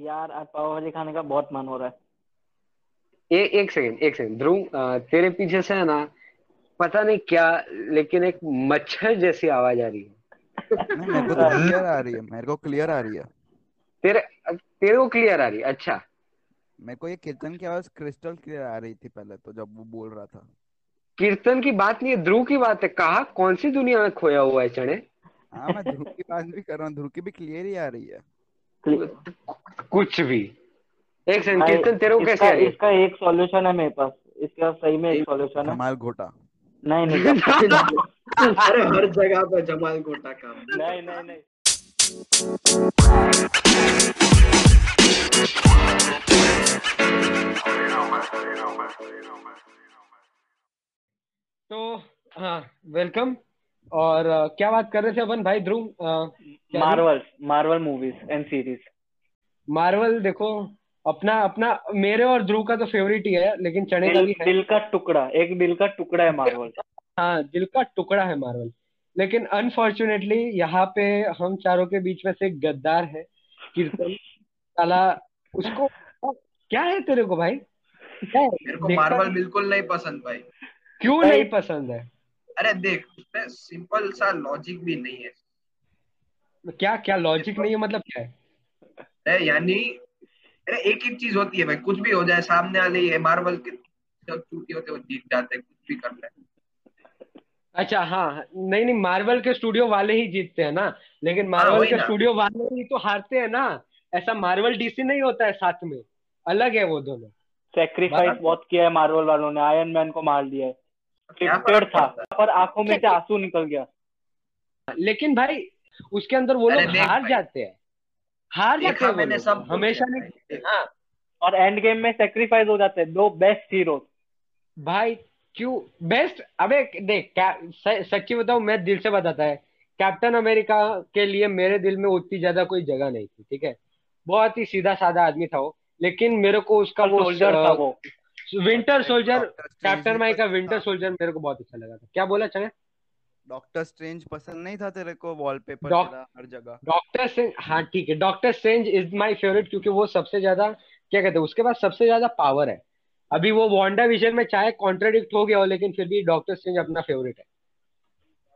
यार आज पाव भाजी खाने का बहुत मन हो रहा है। ए, एक सेकंड एक सेकंड ध्रुव तेरे पीछे से है ना पता नहीं क्या लेकिन एक मच्छर जैसी आवाज़ आ रही है। नहीं मेरे को तो क्लियर आ रही है मेरे को क्लियर आ रही है। तेरे तेरे को क्लियर आ रही है अच्छा। मेरे को ये कीर्तन की आवाज़ क्रिस्टल क्लियर आ रही थी पहले तो जब वो बोल रहा था। कीर्तन की बात नहीं है ध्रुव की बात है कहा कौन सी दुनिया में खोया हुआ है चने हाँ मैं ध्रुव की बात भी कर रहा हूँ ध्रुव की भी क्लियर ही आ रही है। कुछ भी। एक सेकंड भाई, तेरे को कैसे इसका, आ रही है? इसका एक सॉल्यूशन है मेरे पास। इसके सही में एक सॉल्यूशन है। जमाल घोटा। नहीं नहीं अरे हर जगह पे जमाल गोटा काम नहीं नहीं नहीं। तो हाँ वेलकम और अ, क्या बात कर रहे थे अपन भाई Dhruv? Marvel Marvel movies and series Marvel देखो अपना अपना मेरे और ध्रुव का तो फेवरेट ही है लेकिन चने का दिल, भी है। दिल का टुकड़ा एक दिल का टुकड़ा है मार्वल हाँ दिल का टुकड़ा है मार्वल लेकिन अनफॉर्चुनेटली यहाँ पे हम चारों के बीच में से एक गद्दार है कीर्तन साला उसको क्या है तेरे को भाई? क्या है मेरे को मार्वल बिल्कुल नहीं पसंद भाई। क्यों नहीं पसंद है? अरे देख उसमें सिंपल सा लॉजिक भी नहीं है। क्या क्या लॉजिक नहीं है मतलब क्या है? यानी अरे एक एक चीज़ होती है भाई कुछ भी हो जाए सामने वाले ये मार्वल के जो चूती होते हैं, वो जीत जाते हैं कुछ भी कर ले। अच्छा हाँ नहीं नहीं मार्वल के स्टूडियो वाले ही जीतते हैं ना लेकिन मार्वल के स्टूडियो वाले ही तो हारते हैं ना ऐसा मार्वल डीसी नहीं होता है साथ में अलग है वो दोनों। सेक्रीफाइस बहुत किया है मार्वल वालों ने आयरन मैन को मार दिया है। क्या था पर आँखों में से आँसू निकल गया। लेकिन भाई उसके अंदर वो लोग हार जाते हैं। हार जाते हैं मैंने सब हमेशा नहीं। हाँ और एंड गेम में सेक्रीफाइस हो जाते हैं दो बेस्ट हीरो भाई क्यों? बेस्ट अबे देख क्या सच्ची बताऊँ मैं दिल से बताता है कैप्टन अमेरिका के लिए मेरे दिल में उतनी ज़्यादा कोई जगह नहीं थी ठीक है? बहुत ही सीधा साधा आदमी था वो लेकिन मेरे को उसका वो सोल्जर था वो। विंटर सोल्जर कैप्टन अमेरिका पसंद विंटर सोल्जर मेरे को बहुत अच्छा लगा था। क्या बोला चले डॉक्टर स्ट्रेंज पसंद नहीं था तेरे को वॉलपेपर हर जगह? डॉक्टर स्ट्रेंज हाँ ठीक है। Doctor strange is my favourite क्योंकि वो सबसे ज़्यादा क्या कहते हैं? उसके पास सबसे ज़्यादा पावर है। अभी वो वांडा विजन में चाहे कॉन्ट्राडिक्ट हो गया हो लेकिन फिर भी डॉक्टर स्ट्रेंज अपना फेवरेट है।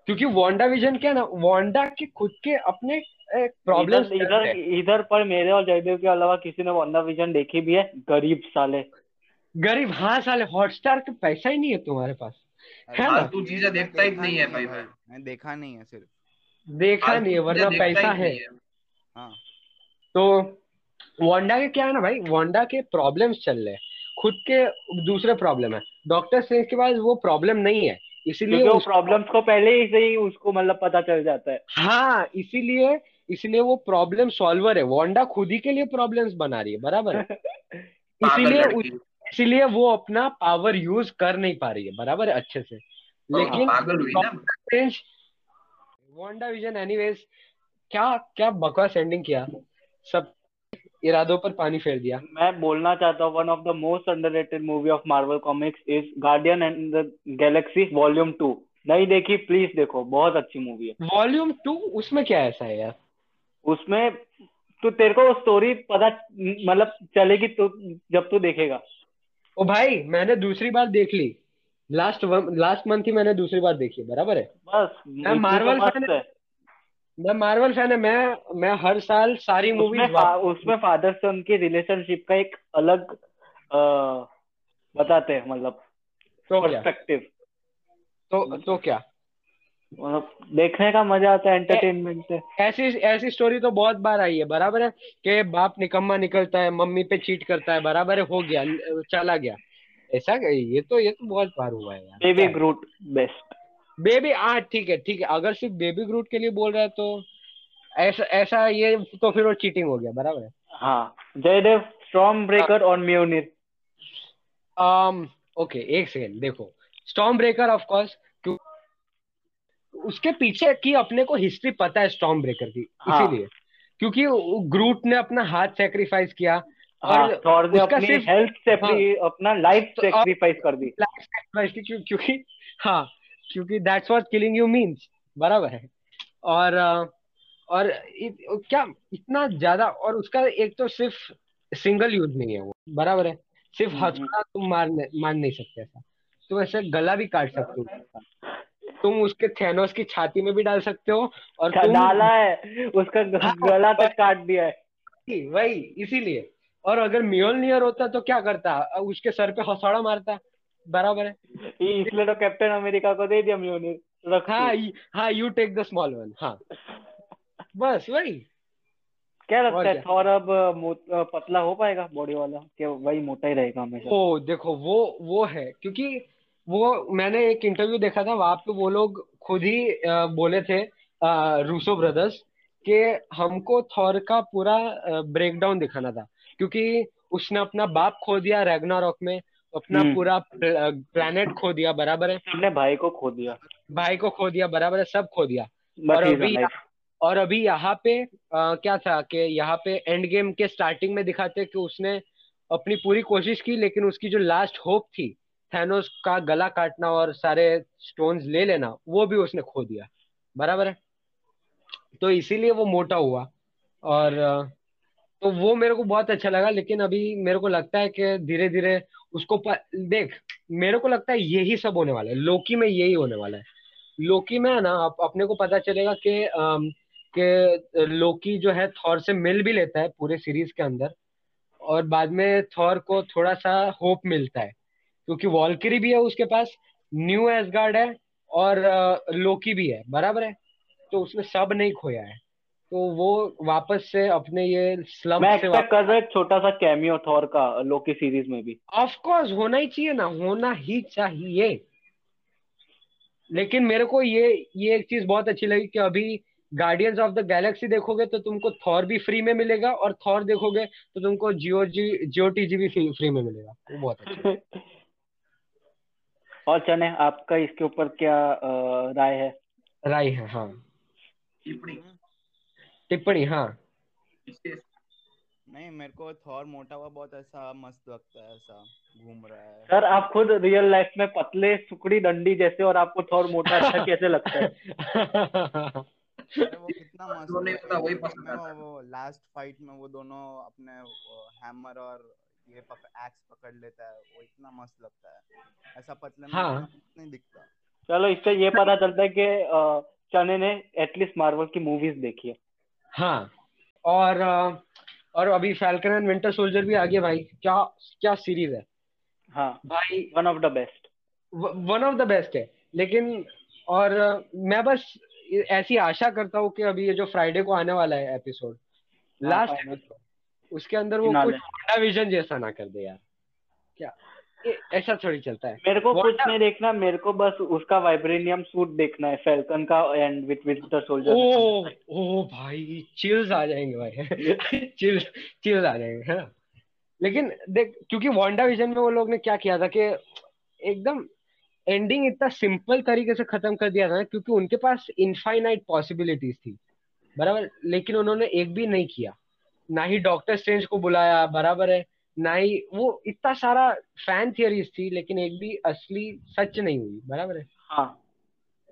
क्योंकि वांडा विजन क्या है ना वांडा के खुद के अपने प्रॉब्लम्स इधर इधर इधर पर मेरे और जयदेव के अलावा किसी ने वंडा विजन देखी भी है? गरीब साले। गरीब हाँ साले हॉटस्टार का पैसा ही नहीं है तुम्हारे पास। है ना? फालतू चीज़ें देखता ही नहीं है भाई भाई मैं देखा नहीं है सिर्फ़। देखा नहीं है वरना पैसा है। हाँ। तो वांडा के क्या है ना भाई वांडा के प्रॉब्लम्स चल रहे हैं। खुद के दूसरे प्रॉब्लम है। डॉक्टर स्ट्रेंज के पास वो प्रॉब्लम नहीं है। इसीलिए वो प्रॉब्लम्स को पहले ही से ही उसको मतलब पता चल जाता है। हाँ इसीलिए इसलिए वो प्रॉब्लम सॉल्वर है। वांडा खुद ही के लिए प्रॉब्लम्स बना रही है बराबर है। इसीलिए इसीलिए वो अपना पावर यूज़ कर नहीं पा रही है बराबर है अच्छे से। हाँ, लेकिन पागल हुई ना। स्ट्रेंज वांडा विजन एनीवेज क्या क्या बकवास एंडिंग किया। सब इरादों पर पानी फेर दिया। मैं बोलना चाहता हूँ one of the most underrated movie of Marvel comics is guardian and the galaxy volume two नहीं देखी प्लीज़ देखो बहुत अच्छी मूवी है। वॉल्यूम टू उसमें क्या ऐसा है यार? उसमें तो तेरे को स्टोरी पता मतलब चलेगी तो जब तू देखेगा। ओ भाई मैंने दूसरी बार देख ली। लास्ट लास्ट मंथ ही मैंने दूसरी बार देखी बराबर है? बस इतनी तो फ़ैन मस्त है। मैं मार्वल फ़ैन है मैं मैं हर साल सारी मूवी उसमें फादर सन की रिलेशनशिप का एक अलग आ, बताते हैं मतलब तो क्या? पर्सपेक्टिव तो तो क्या? मतलब देखने का मज़ा आता है एंटरटेनमेंट से। ऐसी ऐसी स्टोरी तो बहुत बार आई है बराबर है? कि बाप निकम्मा निकलता है मम्मी पे चीट करता है बराबर है? हो गया चला गया। ऐसा ये तो ये तो बहुत बार हुआ है यार। बेबी ग्रूट बेस्ट बेबी हाँ ठीक है ठीक है। अगर सिर्फ़ बेबी ग्रूट के लिए बोल रहा है तो ऐसा ऐसा ये तो फिर वो चीटिंग हो गया बराबर है? हाँ जयदेव स्टॉर्म ब्रेकर और म्यूनिर um ओके एक सेकेंड देखो। स्टॉर्म ब्रेकर ऑफ़ कोर्स उसके पीछे की अपने को हिस्ट्री पता है स्टॉम ब्रेकर की हाँ। इसीलिए। क्योंकि ग्रूट ने अपना हाथ सेक्रीफाइस किया हाँ और थॉर ने उसका अपनी सिर्फ- हेल्थ से हाँ, अपना लाइफ तो सेक्रीफाइस कर दी। लाइफ सेक्रीफाइस की क्यों- क्योंकि हाँ क्योंकि that's what killing you means बराबर है। और और इत, क्या इतना ज़्यादा और उसका एक तो सिर्फ़ सिंगल यूज़ नहीं है वो बराबर है। सिर्फ़ हम्म, हथौड़ा तुम मार मार नहीं सकते ऐसा। तुम ऐसे गला भी काट सकते हो। तुम उसके थेनोस की छाती में भी डाल सकते हो और तुम डाला है उसका हाँ, गला तक काट दिया है। वही वही, इसीलिए। और अगर मियोलनियर होता तो क्या करता? उसके सर पे हथौड़ा मारता। बराबर है। इसलिए तो कैप्टन अमेरिका को दे दिया म्योनिर हाँ हाँ you take the small one हाँ। बस वही। क्या लगता है? थॉर अब पतला हो पाएगा बॉडी वाला? कि वही मोटा ही रहेगा हमेशा? वो देखो वो वो है क्योंकि वो मैंने एक इंटरव्यू देखा था वहाँ पे वो लोग खुद ही बोले थे रूसो ब्रदर्स के हमको थॉर का पूरा ब्रेकडाउन दिखाना था। क्योंकि उसने अपना बाप खो दिया रैग्नारॉक में अपना हम्म। पूरा प्लेनेट खो दिया बराबर है। अपने भाई को खो दिया। भाई को खो दिया बराबर है सब खो दिया। और अभी और अभी यहाँ पे अ, क्या था कि यहाँ पे एंड गेम के स्टार्टिंग में दिखाते कि उसने अपनी पूरी कोशिश की लेकिन उसकी जो लास्ट होप थी थैनोस का गला काटना और सारे स्टोन्स ले लेना वो भी उसने खो दिया। बराबर है? तो इसीलिए वो मोटा हुआ। और तो वो मेरे को बहुत अच्छा लगा लेकिन अभी मेरे को लगता है कि धीरे धीरे उसको प... देख मेरे को लगता है यही सब होने वाला है। लोकी में यही होने वाला है। लोकी में है ना अप, अपने को पता चलेगा कि कि लोकी जो है थॉर से मिल भी लेता है पूरे सीरीज़ के अंदर और बाद में थॉर को थोड़ा सा होप मिलता है। क्योंकि वॉल्करी भी है उसके पास न्यू एसगार्ड है और लोकी भी है बराबर है? तो उसने सब नहीं खोया है। तो वो वापस से अपने ये स्लम्प मैं से एक्सपेक्ट कर रहा छोटा सा कैमियो थॉर का लोकी सीरीज़ में भी। ऑफ़ कोर्स होना ही चाहिए ना होना ही चाहिए। लेकिन मेरे को ये ये एक चीज़ बहुत अच्छी लगी कि अभी गार्डियंस ऑफ़ द गैलेक्सी देखोगे तो तुमको थॉर भी फ्री में मिलेगा और थॉर देखोगे तो तुमको जियो जी जियो टी जी भी फ्री, में मिलेगा। वो बहुत अच्छा। और चने आपका इसके ऊपर क्या राय है? राय है हाँ। टिप्पणी। टिप्पणी हाँ। नहीं मेरे को थॉर मोटा हुआ बहुत ऐसा मस्त लगता है ऐसा घूम रहा है। सर आप खुद रियल लाइफ में पतले सुकड़ी डंडी जैसे और आपको थॉर मोटा अच्छा कैसे लगता है? वो कितना मस्त है। होता वही पसंद है। वो लास्ट फाइट में वो दोनों अपने हैमर और ये पकड़ एक्स पकड़ लेता है वो इतना मस्त लगता है। ऐसा पतले में हाँ। नहीं दिखता। चलो इससे ये पता चलता है कि चने ने एटलीस्ट मार्वल की मूवीज़ देखी है। हाँ। और और अभी फैल्कन एंड विंटर सोल्जर भी आ गया भाई क्या क्या सीरीज़ है? हाँ। भाई one of the best one of the best है। लेकिन और मैं बस ऐसी आशा करता हूँ कि अभी ये जो फ्राइडे को आने वाला है एपिसोड हाँ, लास्ट एपिसोड उसके अंदर वो। कुछ विजन जैसा ना कर दे यार। क्या? ऐसा थोड़ी चलता है। मेरे को कुछ Wanda- नहीं देखना मेरे को बस उसका वाइब्रेनियम सूट देखना है फैल्कन का and with winter oh soldier ओ ओ भाई चिल्स आ जाएँगे भाई। चिल्स चिल्स आ जाएँगे है ना? लेकिन देख क्योंकि वांडा विजन में वो लोग ने क्या किया था कि एकदम एंडिंग इतना सिंपल तरीके से खत्म कर दिया था ना क्योंकि उनके पास इनफाइनाइट पॉसिबिलिटीज थी। बराबर? लेकिन उन्होंने एक भी नहीं किया। ना ही डॉक्टर स्ट्रेंज को बुलाया बराबर है ना ही वो इतना सारा फ़ैन थियरीज थी लेकिन एक भी असली सच नहीं हुई बराबर है हाँ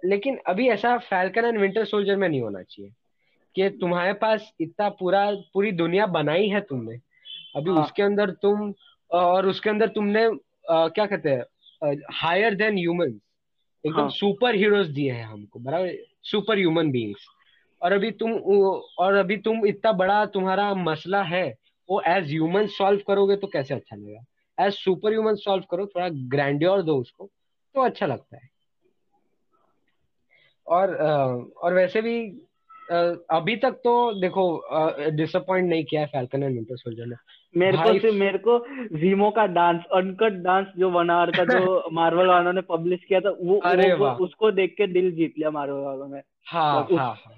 लेकिन अभी ऐसा फैल्कन एंड विंटर सोल्जर में नहीं होना चाहिए कि तुम्हारे पास इतना पूरा पूरी दुनिया बनाई है तुमने अभी हाँ। उसके अंदर तुम और उसके अंदर तुमने अ, क्या कहते हैं हायर देन ह्यूमंस एकदम हाँ। सुपर हीरोज दिए हैं हमको बराबर सुपर ह्यूमन बीइंग्स और अभी तुम और अभी तुम इतना बड़ा तुम्हारा मसला है वो एज ह्यूमन सॉल्व करोगे तो कैसे अच्छा लगेगा? एज सुपर ह्यूमन सॉल्व करो थोड़ा ग्रैंडियर दो उसको तो अच्छा लगता है। और और वैसे भी अभी तक तो देखो डिसअपॉइंट नहीं किया है फैल्कन एंड विंटर सोल्जर ने। मेरे को सिर्फ़ मेरे को जीमो का डांस अनकट डांस जो वन आवर का जो मार्वल वालों ने पब्लिश किया था वो, अरे वो, वो उसको देख के दिल जीत लिया मार्वल वालों ने। हाँ उस- हाँ हाँ।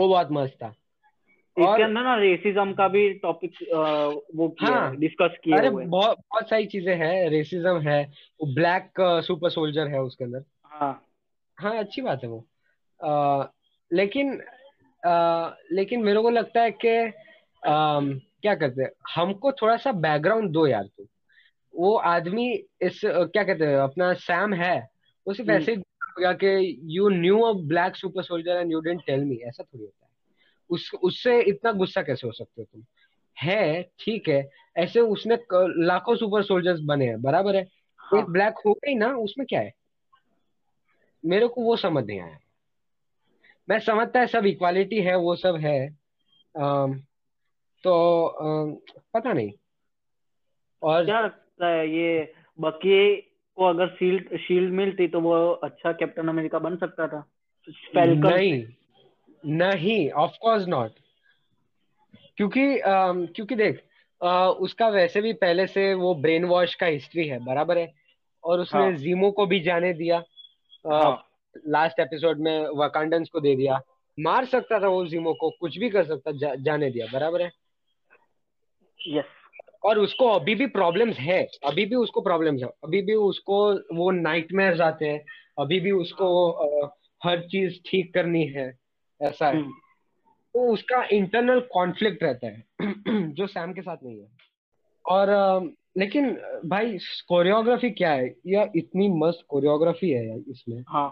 वो बहुत मस्त था। और- अंदर ना रेसिज्म का भी टॉपिक वो किया हाँ। डिस्कस किए अरे बहुत बहुत सारी चीज़ें हैं रेसिज्म है वो ब्लैक सुपर सोल्जर है उसके अंदर। हाँ। हाँ अच्छी बात है वो। आ, लेकिन आ, लेकिन मेरे को लगता है कि क्या कहते हैं हमको थोड़ा सा बैकग्राउंड दो यार तुम। वो आदमी इस क्या कहते हैं अपना सैम है वो सिर्फ़ हम्म। ऐसे ही गया कि you knew a black super soldier and you didn't tell me ऐसा थोड़ी होता है। उस उससे इतना गुस्सा कैसे हो सकते हो तुम? है ठीक है ऐसे उसने लाखों सुपर सोल्जर्स बने हैं बराबर है? हाँ. एक ब्लैक हो गई ना उसमें क्या है? मेरे को वो समझ नहीं आया। मैं समझता है सब इक्वालिटी है वो सब है। आ, तो आ, पता नहीं। और क्या लगता है ये बकी को अगर शील्ड शील्ड मिलती तो वो अच्छा कैप्टन अमेरिका बन सकता था। नहीं नहीं ऑफ़ कोर्स नॉट क्योंकि क्योंकि देख आ, उसका वैसे भी पहले से वो ब्रेन वॉश का हिस्ट्री है बराबर है। और उसने हाँ. जीमो को भी जाने दिया। हाँ. लास्ट एपिसोड में वकांडन्स को दे दिया। मार सकता था वो जीमो को कुछ भी कर सकता जा, जाने दिया बराबर है? यस और उसको अभी भी प्रॉब्लम्स है अभी भी उसको प्रॉब्लम्स है अभी भी उसको वो नाइटमेयर्स आते हैं अभी भी उसको हर चीज़ ठीक करनी है ऐसा है। हम्म। तो उसका इंटरनल कॉन्फ्लिक्ट रहता है जो सैम के साथ नहीं है। और लेकिन भाई कोरियोग्राफी क्या है? यह इतनी मस्त कोरियोग्राफी है इसमें। हाँ।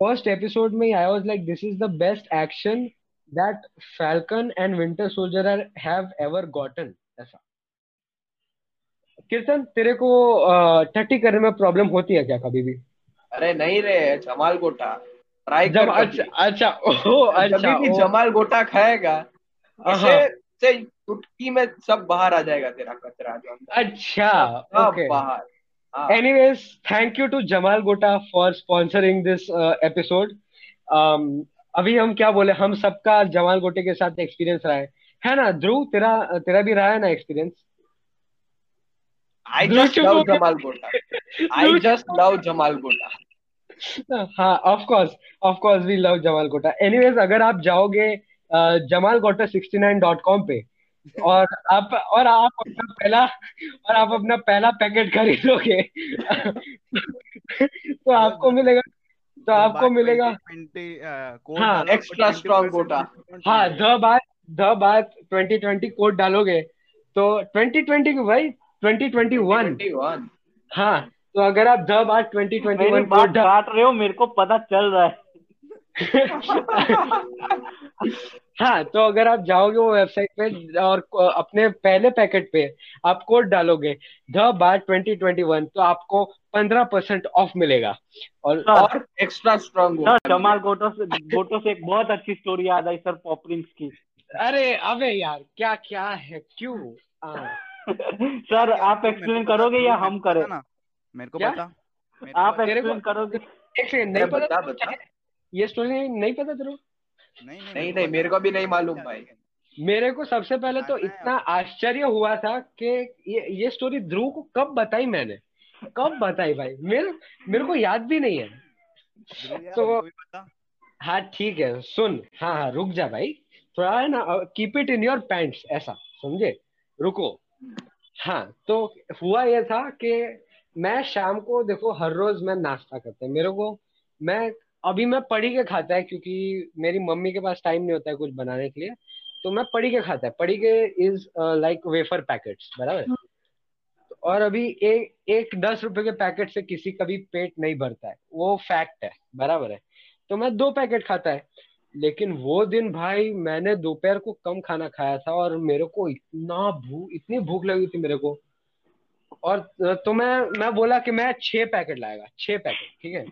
फ़र्स्ट एपिसोड में I was like this is the best action that falcon and winter soldier have ever gotten ऐसा। कीर्तन तेरे को टट्टी करने में प्रॉब्लम होती है क्या कभी भी? अरे नहीं रे जमाल गोटा। ट्राई जब अच्छा अच्छा ओ अच्छा भी जमाल गोटा खाएगा इसे से चुटकी में सब बाहर आ जाएगा तेरा कचरा जो अच्छा ओके। बाहर anyways thank you to Jamal Gota for sponsoring this episode अभी हम क्या बोले हम सबका जमाल गोटे के साथ एक्सपीरियंस रहा है। है ना ध्रुव तेरा तेरा भी रहा है ना experience I just love Jamal Gota. I just love Jamal Gota. हाँ of course of course we love Jamal Gota anyways अगर आप जाओगे जमाल गोटा सिक्सटी नाइन डॉट कॉम पे और आप और आप अपना पहला और आप अपना पहला पैकेट खरीदोगे तो आपको मिलेगा तो आपको मिलेगा। हाँ एक्स्ट्रा स्ट्रॉन्ग गोटा हाँ द बात द बात ट्वेंटी ट्वेंटी कोड डालोगे तो ट्वेंटी ट्वेंटी भाई ट्वेंटी ट्वेंटी वन हाँ तो अगर आप the bar twenty twenty one बात काट रहे हो मेरे को पता चल रहा है। हाँ तो अगर आप जाओगे वो वेबसाइट पे और अपने पहले पैकेट पे आप कोड डालोगे the bar twenty twenty one तो आपको पंद्रह परसेंट ऑफ़ मिलेगा। और और एक्स्ट्रा स्ट्रॉन्ग जमाल गोटो से गोटो से एक बहुत अच्छी स्टोरी याद आई सर पॉपरिंग्स की। अरे अबे यार क्या क्या है? क्यों? सर आप एक्सप्लेन करोगे या हम करें? ना मेरे को पता आप एक्सप्लेन करोगे? एक सेकंड नहीं पता बता ये स्टोरी नहीं पता तेरे नहीं नहीं नहीं मेरे को भी नहीं मालूम भाई। मेरे को सबसे पहले तो इतना आश्चर्य हुआ था कि ये ये स्टोरी ध्रुव को कब बताई मैंने? कब बताई भाई? मेरे मेरे को याद भी नहीं है। तो हाँ ठीक है सुन। हाँ हाँ रुक जा भाई। थोड़ा है ना keep it in your pants ऐसा समझे? रुको। हाँ तो हुआ यह था कि मैं शाम को देखो हर रोज मैं नाश्ता करता है। मेरे को मैं अभी मैं पढ़ी के खाता है क्योंकि मेरी मम्मी के पास टाइम नहीं होता है कुछ बनाने के लिए। तो मैं पढ़ी के खाता है। पढ़ी के इज़ लाइक वेफर पैकेट्स बराबर? हाँ। और अभी एक एक दस रुपए के पैकेट से किसी का भी पेट नहीं भरता है। वो फैक्ट है बराबर है? तो मैं दो पैकेट खाता है। लेकिन वो दिन भाई मैंने दोपहर को कम खाना खाया था और मेरे को इतना भूख इतनी भूख लगी थी मेरे को। और तो मैं मैं बोला कि मैं छह पैकेट लाएगा छह पैकेट ठीक है?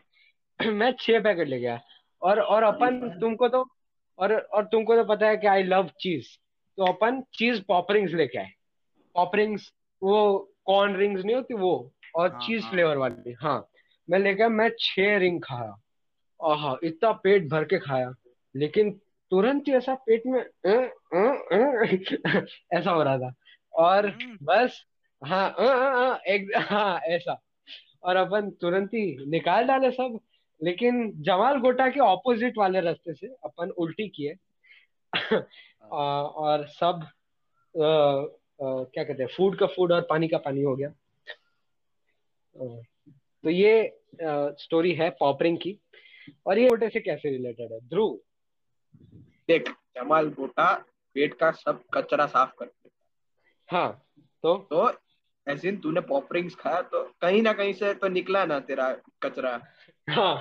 मैं छह पैकेट ले गया। और और अपन तुमको तो और और तुमको तो पता है कि आई लव चीज़ तो अपन चीज़ पॉपरिंग्स लेके आए। पॉपरिंग्स वो कॉर्न रिंग्स नहीं होती वो और हाँ, चीज़ हाँ, फ्लेवर वाली हाँ। मैं लेकर मैं छह रिंग खाया आहा इतना पेट भर के खाया। लेकिन तुरंत ही ऐसा पेट में ऐसा हो रहा था। और हम्म। बस हाँ आ, आ, आ, एक हाँ ऐसा। और अपन तुरंत ही निकाल डाले सब लेकिन जमाल गोटा के ऑपोजिट वाले रास्ते से अपन उल्टी किए। और सब आ, आ, क्या कहते हैं फ़ूड का फ़ूड और पानी का पानी हो गया। तो ये आ, स्टोरी है पॉपरिंग की। और ये गोटे से कैसे रिलेटेड है? ध्रुव। देख जमाल गोटा पेट का सब कचरा साफ़ करते हाँ। तो? तो ऐसे तूने पॉपरिंग्स खाया तो कहीं ना कहीं से तो निकला ना तेरा कचरा। हाँ।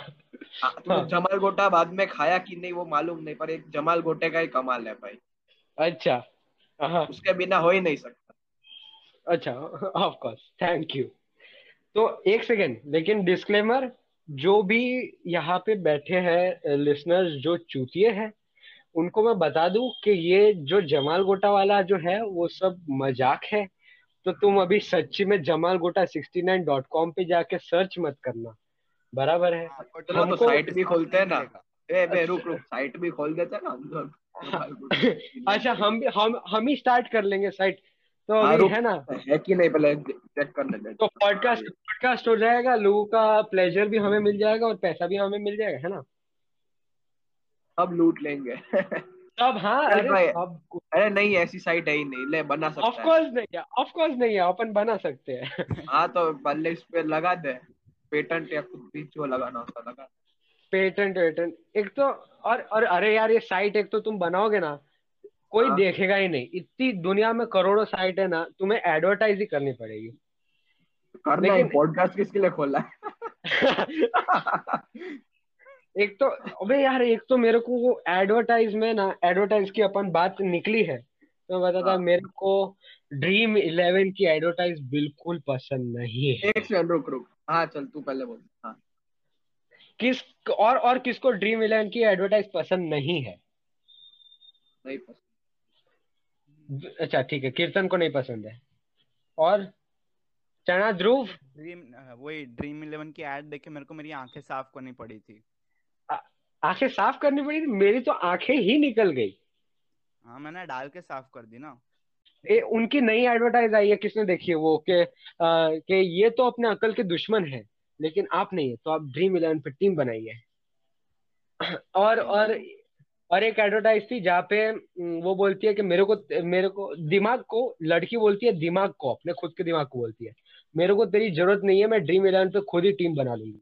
हाँ, हाँ। जमाल गोटा बाद में खाया कि नहीं वो मालूम नहीं पर एक जमाल गोटे का ही कमाल है भाई। अच्छा। हाँ। उसके बिना हो ही नहीं सकता। अच्छा ऑफ़ कोर्स थैंक यू तो एक सेकेंड लेकिन डिस्क्लेमर जो भी यहाँ पे बैठे हैं लिसनर्स जो चूतिए हैं उनको मैं बता दूँ कि ये जो जमाल गोटा वाला जो है वो सब मज़ाक है। तो तुम अभी सच्ची में जमाल गोटा 69 डॉट कॉम पे जाके सर्च मत करना। बराबर है। हाँ, तो हमको- साइट भी खोलते हैं ना। ए बे रुक रुक साइट भी खोल देते हैं ना अच्छा हम भी हम हम ही स्टार्ट कर लेंगे साइट तो हाँ, अभी है ना? है कि नहीं पहले चेक कर लेते तो पॉडकास्ट पॉडकास्ट हो जाएगा लोगों का प्लेजर भी हमें मिल जाएगा और पैसा भी हमें मिल जाएगा है ना? अब लूट लेंगे। सब हाँ अरे। सब अरे नहीं ऐसी साइट है ही नहीं ले बना सकते ऑफ़ कोर्स नहीं है ऑफ़ कोर्स नहीं है अपन बना सकते हैं। हाँ तो पहले इस पे लगा दे पेटेंट या कुछ भी जो लगाना होता लगा पेटेंट वेटेंट एक तो और और अरे यार ये साइट एक तो तुम बनाओगे ना कोई हाँ। देखेगा ही नहीं। इतनी दुनिया में करोड़ों साइट है ना तुम्हें एडवर्टाइज ही करनी पड़ेगी। करना लेकिन- पॉडकास्ट किसके लिए खोला है? एक तो अबे यार एक तो मेरे को वो एडवर्टाइज में ना एडवर्टाइज की अपन बात निकली है। तो मैं बताता हाँ। मेरे को ड्रीम इलेवन की एडवर्टाइज बिल्कुल पसंद नहीं है। एक सेकंड रुक रुक। हाँ चल तू पहले बोल। हाँ। किस और और किसको ड्रीम इलेवन की एडवर्टाइज पसंद नहीं है? नहीं पसंद। अच्छा ठीक है कीर्तन को नहीं पसंद है। और चना ध्रुव? ड्रीम वही ड्रीम इलेवन की एड देख के मेरे को मेरी आँखें साफ़ करनी पड़ी थी। आँखें साफ़ करनी पड़ी थी मेरी तो आँखें ही निकल गई। हाँ मैंने डाल के साफ़ कर दी ना। ए, उनकी नई एडवर्टाइज आई है किसने देखी है वो कि आ, कि ये तो अपने अकल के दुश्मन है लेकिन आप नहीं है तो आप ड्रीम इलेवन पे टीम बनाइए और और और एक एडवर्टाइज थी जहाँ पे वो बोलती है कि मेरे को मेरे को दिमाग को लड़की बोलती है दिमाग को अपने खुद के दिमाग को बोलती है मेरे को तेरी ज़रूरत नहीं है मैं ड्रीम इलेवन पे खुद ही टीम बना लूँगी।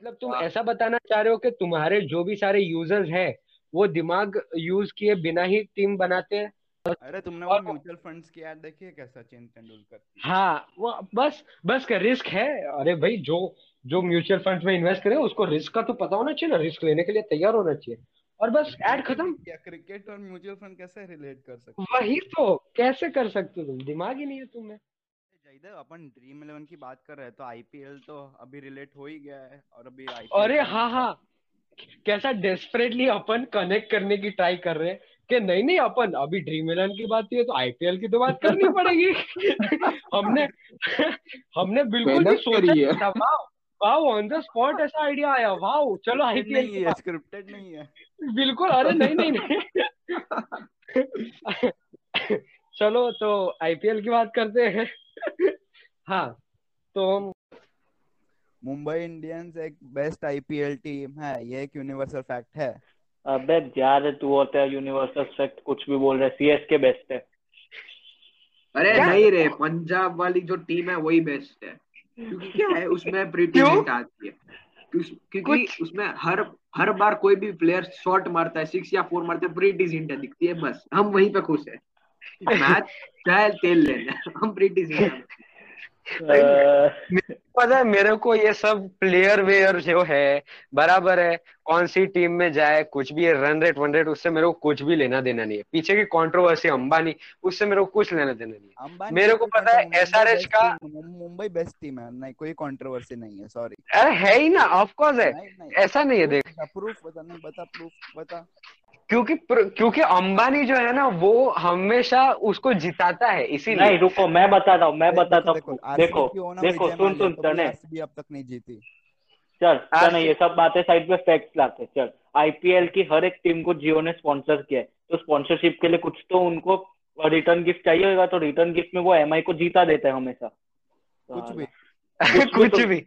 मतलब तुम वाह। ऐसा बताना चाह रहे हो कि तुम्हारे जो भी सारे यूज़र्स हैं वो दिमाग यूज़ किए बिना ही टीम बनाते हैं? अरे तुमने वो म्यूचुअल फंड्स की एड देखी है क्या सचिन तेंदुलकर हाँ वो बस बस का रिस्क है। अरे भाई जो जो म्यूचुअल फंड में इन्वेस्ट करे उसको रिस्क का तो पता होना चाहिए ना रिस्क लेने के लिए तैयार होना चाहिए। और बस ऐड खत्म। क्या क्रिकेट और म्यूचुअल फंड कैसे रिलेट कर सकते वही तो कैसे कर सकते हो तुम? दिमाग ही नहीं है तुम्हें। जयदेव अपन ड्रीम इलेवन की बात कर रहे हैं तो आईपीएल तो अभी रिलेट हो ही गया है और अभी IPL अरे हाँ हाँ। कैसा डेस्परेटली अपन कनेक्ट करने की ट्राई कर रहे हैं कि नहीं नहीं अपन अभी ड्रीम इलेवन की बात है तो आईपीएल की तो बात करनी पड़ेगी। हमने हमने बिल्कुल भी सोचा है। वाह ऑन द स्पॉट ऐसा आइडिया आया। वाह चलो आईपीएल नहीं की है बात। स्क्रिप्टेड नहीं है। बिल्कुल अरे नहीं नहीं नहीं। चलो तो आईपीएल की बात करते हैं। हाँ तो मुंबई इंडियंस एक बेस्ट आईपीएल टीम है ये एक यूनिवर्सल फैक्ट है। अबे यार तू होता है यूनिवर्सल फैक्ट कुछ भी बोल रहा है सीएसके बेस्ट है। अरे क्या? नहीं रे पंजाब वाली जो टीम है वही बेस्ट है। क्योंकि क्या है उसमें प्रीटी क्यों? आती है। क्यों- क्योंकि उसमें हर हर बार कोई भी प्लेयर शॉट मारता है सिक्स या फोर मारता है प्रीटी हिंट दिखती है बस। हम वहीं पे खुश है। मैच चाहे तेल लेना हम प्रीटी पता है मेरे को ये सब प्लेयर वेयर जो है बराबर है कौन सी टीम में जाए कुछ भी रन रेट वन रेट उससे मेरे को कुछ भी लेना देना नहीं है। पीछे की कंट्रोवर्सी अंबानी उससे मेरे को कुछ लेना देना नहीं है। मेरे को का पता है best का- मुंबई बेस्ट टीम है। नहीं कोई कंट्रोवर्सी नहीं है सॉरी अरे है ही ना ऑफ़ कोर्स है। ऐसा नहीं है देख। प्रूफ बता नहीं बता प्रूफ बता। क्योंकि क्योंकि अंबानी जो है ना वो हमेशा उसको जिताता है इसीलिए। नहीं रुको मैं बताता हूँ मैं बताता हूँ। देखो देखो सुन सुन तो तने अब तक नहीं जीती। चल RCB ये सब बातें साइड पे फैक्ट्स लाते चल। आईपीएल की हर एक टीम को जियो ने स्पॉन्सर किया है तो स्पॉन्सरशिप के लिए कुछ तो उनको रिटर्न गिफ्ट चाहिए होगा तो रिटर्न गिफ्ट में वो एमआई को जीता देता है हमेशा। कुछ भी। कुछ भी।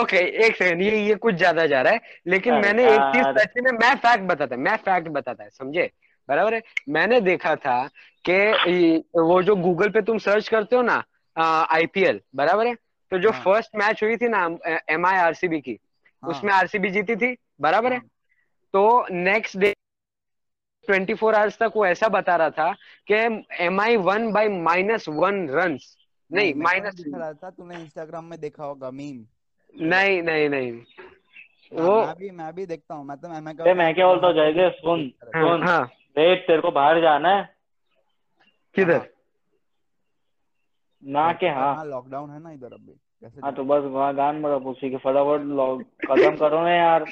ओके एक सेकंड ये ये कुछ ज़्यादा जा रहा है। लेकिन मैंने एक चीज़ सच में मैं फैक्ट बताता है मैं फैक्ट बताता है समझे? बराबर है? मैंने देखा था कि वो जो गूगल पे तुम सर्च करते हो ना आईपीएल बराबर है? तो जो हाँ। फ़र्स्ट मैच हुई थी ना एम आई आरसीबी की हाँ, उसमें आरसीबी जीती थी बराबर है? हाँ। तो next day twenty four hours तक वो ऐसा बता रहा था कि M I one by minus one run नहीं माइनस दिख रहा था तूने इंस्टाग्राम में देखा होगा मीम नहीं नहीं नहीं। हाँ, वो मैं भी मैं भी देखता हूँ मैं तो एमआई का मैं क्या बोलता हूँ जयदेव सुन हाँ सुन। हाँ। देख तेरे को बाहर जाना है। किधर? ना के हाँ। हाँ लॉकडाउन है ना इधर अभी हाँ तो बस वहाँ गान मरा उसी के फटाफट खत्म करो ना यार।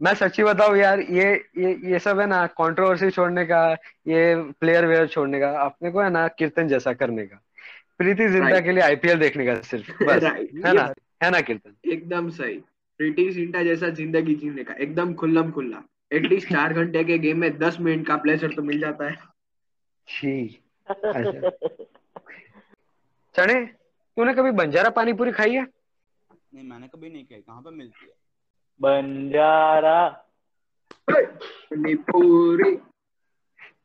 मैं सच्ची बताऊ यार ये ये ये सब है ना कंट्रोवर्सी छोड़ने का ये प्लेयर वेयर छोड़ने का अपने को है ना कीर्तन जैसा करने का। प्रीति जिंटा के लिए आईपीएल देखने का सिर्फ़ बस। है ना? है ना कीर्तन? एकदम सही। प्रीति जिंटा जैसा ज़िंदगी जीने का एकदम खुल्लम खुल्ला। एटलीस्ट चार घंटे के गेम में दस मिनट का प्लेजर तो मिल जाता है। छी। अच्छा। चने तूने कभी बंजारा पानी पूरी खाई है? नहीं मैंने कभी नहीं खाई। कहाँ पे मिलती है? बंजारा। मणिपुरी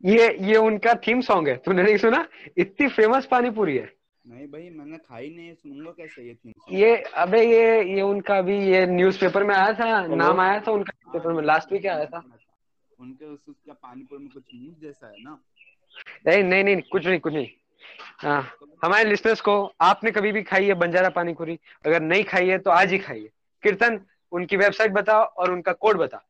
ये ये उनका थीम सॉन्ग है। तूने नहीं सुना? इतनी फ़ेमस पानी पूरी है। नहीं भाई मैंने खाई नहीं है सुनूँगा कैसे ये थी ये अबे ये ये उनका अभी ये न्यूज़पेपर में आया था नाम आया था उनका न्यूज़पेपर में लास्ट वीक आया था। उनके उस उसका पानीपुर में कुछ मुँह जैसा है ना? नहीं नहीं नहीं कुछ नहीं कुछ नहीं। हाँ हमारे लिस्टर्स को आपने कभी भी खाई है बंजारा पानी पूरी अगर नहीं खाई है तो आज ही खाइए कीर्तन उनकी वेबसाइट बताओ और उनका कोड बता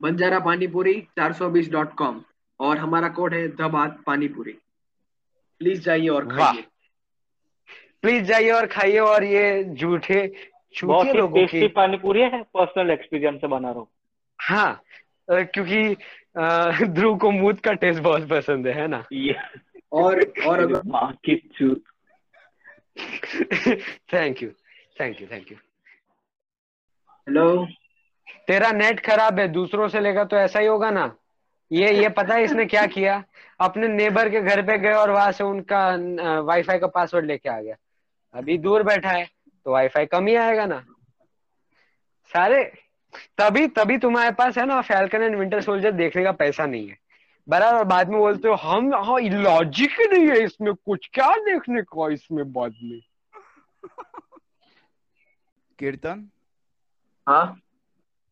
बंजारा पानीपुरी चार सौ बीस डॉट कॉम और हमारा कोड है द बात पानीपुरी। प्लीज़ जाइए और वाह। खाइए। प्लीज़ जाइए और खाइए और ये झूठे बहुत झूठे ही लोगों टेस्टी की पानी पूरी है पर्सनल एक्सपीरियंस से बना रहा हूँ। हाँ क्योंकि ध्रुव को मूत का टेस्ट बहुत पसंद है है ना? ये और और अगर thank you thank you thank you hello तेरा नेट खराब है दूसरों से लेगा तो ऐसा ही होगा ना? ये ये पता है इसने क्या किया? अपने नेबर के घर पे गए और वहाँ से उनका वाईफाई का पासवर्ड लेके आ गया। अभी दूर बैठा है तो वाईफाई कम ही आएगा ना। सारे तभी तभी तुम्हारे पास है ना फैल्कन एंड विंटर सोल्जर देखने का पैसा नहीं है। बराबर बाद में बोलते हो हम हाँ लॉजिक नहीं है इसमें कुछ। क्या देखने को इसमें बाद में? कीर्तन? हाँ।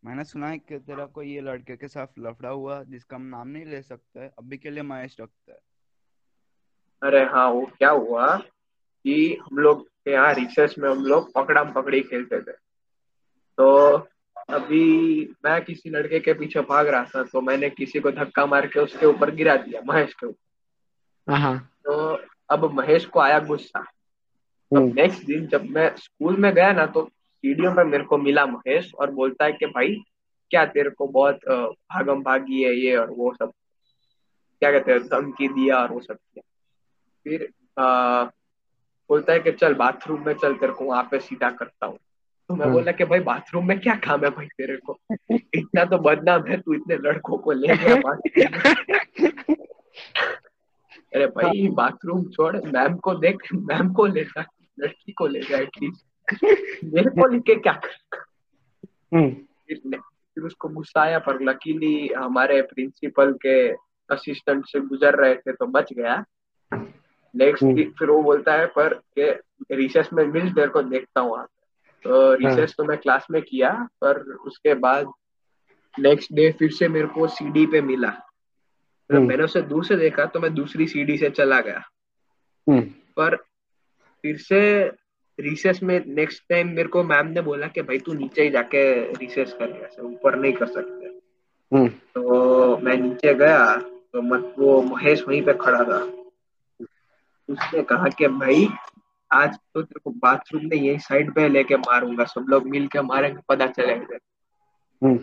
मैंने सुना है कि तेरा कोई ये लड़के के साथ लफड़ा हुआ जिसका हम नाम नहीं ले सकते अभी के लिए महेश रखते हैं। अरे हाँ वो क्या हुआ कि हम लोग यहाँ रिसर्च में हम लोग पकड़म पकड़ी खेलते थे। तो अभी मैं किसी लड़के के पीछे भाग रहा था तो मैंने किसी को धक्का मार के उसके ऊपर गिरा दिया महेश के ऊपर। हाँ तो अब महेश को आया गुस्सा। अब हम्म। नेक्स्ट दिन जब मैं स्कूल में गया ना तो सीढ़ियों पे मेरे को मिला महेश और बोलता है कि भाई क्या तेरे को बहुत भागम भागी है ये और वो सब? क्या कहते हैं धमकी दिया और वो सब किया। फिर आ, बोलता है कि चल बाथरूम में चल तेरे को वहाँ पे सीधा करता हूँ। तो मैं हम्म। बोला कि भाई बाथरूम में क्या काम है भाई तेरे को? इतना तो बदनाम है तू इतने लड़कों को ले गया अरे भाई बाथरूम छोड़ मैम को देख मैम को ले जा लड़की को ले जा एटलीस्ट मेरे को लेके क्या हम्म फिर उसको गुस्सा आया पर लकीली हमारे प्रिंसिपल के असिस्टेंट से गुजर रहे थे तो बच गया नेक्स्ट हम्म। फिर वो बोलता है पर के रिसेस में मिल तेरे को देखता हूँ तो रिसेस तो मैं क्लास में किया पर उसके बाद नेक्स्ट डे फिर से मेरे को सीडी पे मिला तो हम्म। मैंने उसे दूर से देखा तो मैं दूसरी सीडी से चला गया हम्म पर फिर से रिसेस में नेक्स्ट टाइम मेरे को मैम ने बोला कि भाई तू नीचे ही जाके रिसेस कर ऐसे ऊपर नहीं कर सकते। हम्म। तो मैं नीचे गया तो मत वो महेश वहीं पे खड़ा था। उसने कहा कि भाई आज तो तेरे को बाथरूम में यही साइड पे लेके मारूँगा सब लोग मिल के मारेंगे पता चलेगा। हम्म।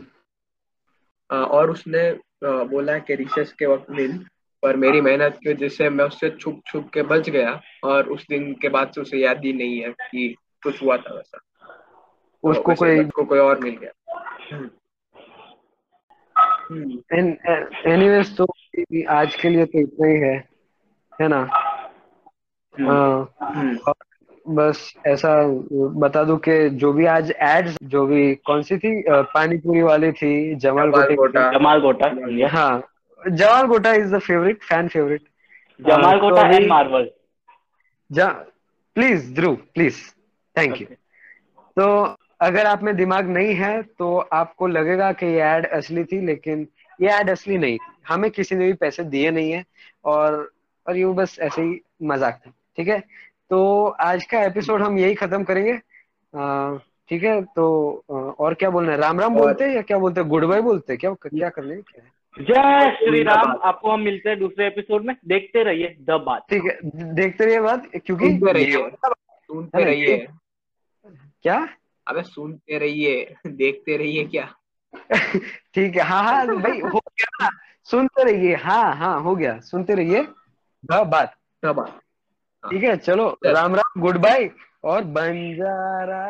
और उसने बोला कि रिसेस के वक्त मिल पर मेरी मेहनत की वजह से मैं उससे छुप छुप के बच गया और उस दिन के बाद से उसे याद ही नहीं है कि कुछ हुआ था वैसा। उसको कोई उसको कोई और मिल गया। हम्म। हम्म, एनीवेज तो आज के लिए तो इतना ही है है ना? हाँ, हम्म। बस ऐसा बता दूँ कि जो भी आज एड्स जो भी कौन सी थी? पानीपुरी वाली थी जमाल गोटा जमाल गोटे Jamal Gota is the favourite fan favourite Jamal Gota and Marvel please Dhruv please thank you तो अगर आप में दिमाग नहीं है तो आपको लगेगा कि ये एड असली थी लेकिन ये एड असली नहीं थी। हमें किसी ने भी पैसे दिए नहीं है और और ये बस ऐसे ही मज़ाक था ठीक है? तो आज का एपिसोड हम यही खत्म करेंगे। ठीक है? तो आ, और क्या बोलना है? राम राम और- बोलते हैं या क्या बोलते हैं? गुड बाय बोलते हैं? क्या क्या करने हैं? क्या है? जय श्री राम आपको हम मिलते हैं दूसरे एपिसोड में। देखते रहिए द बात। ठीक है देखते रहिए बात क्योंकि सुनते रहिए सुनते रहिए। क्या? अबे सुनते रहिए देखते रहिए क्या? ठीक है हाँ हाँ भाई हो गया ना। सुनते रहिए हाँ हाँ हो गया सुनते रहिए। द बात। सब ठीक है चलो। राम राम गुड बाय और बंजारा।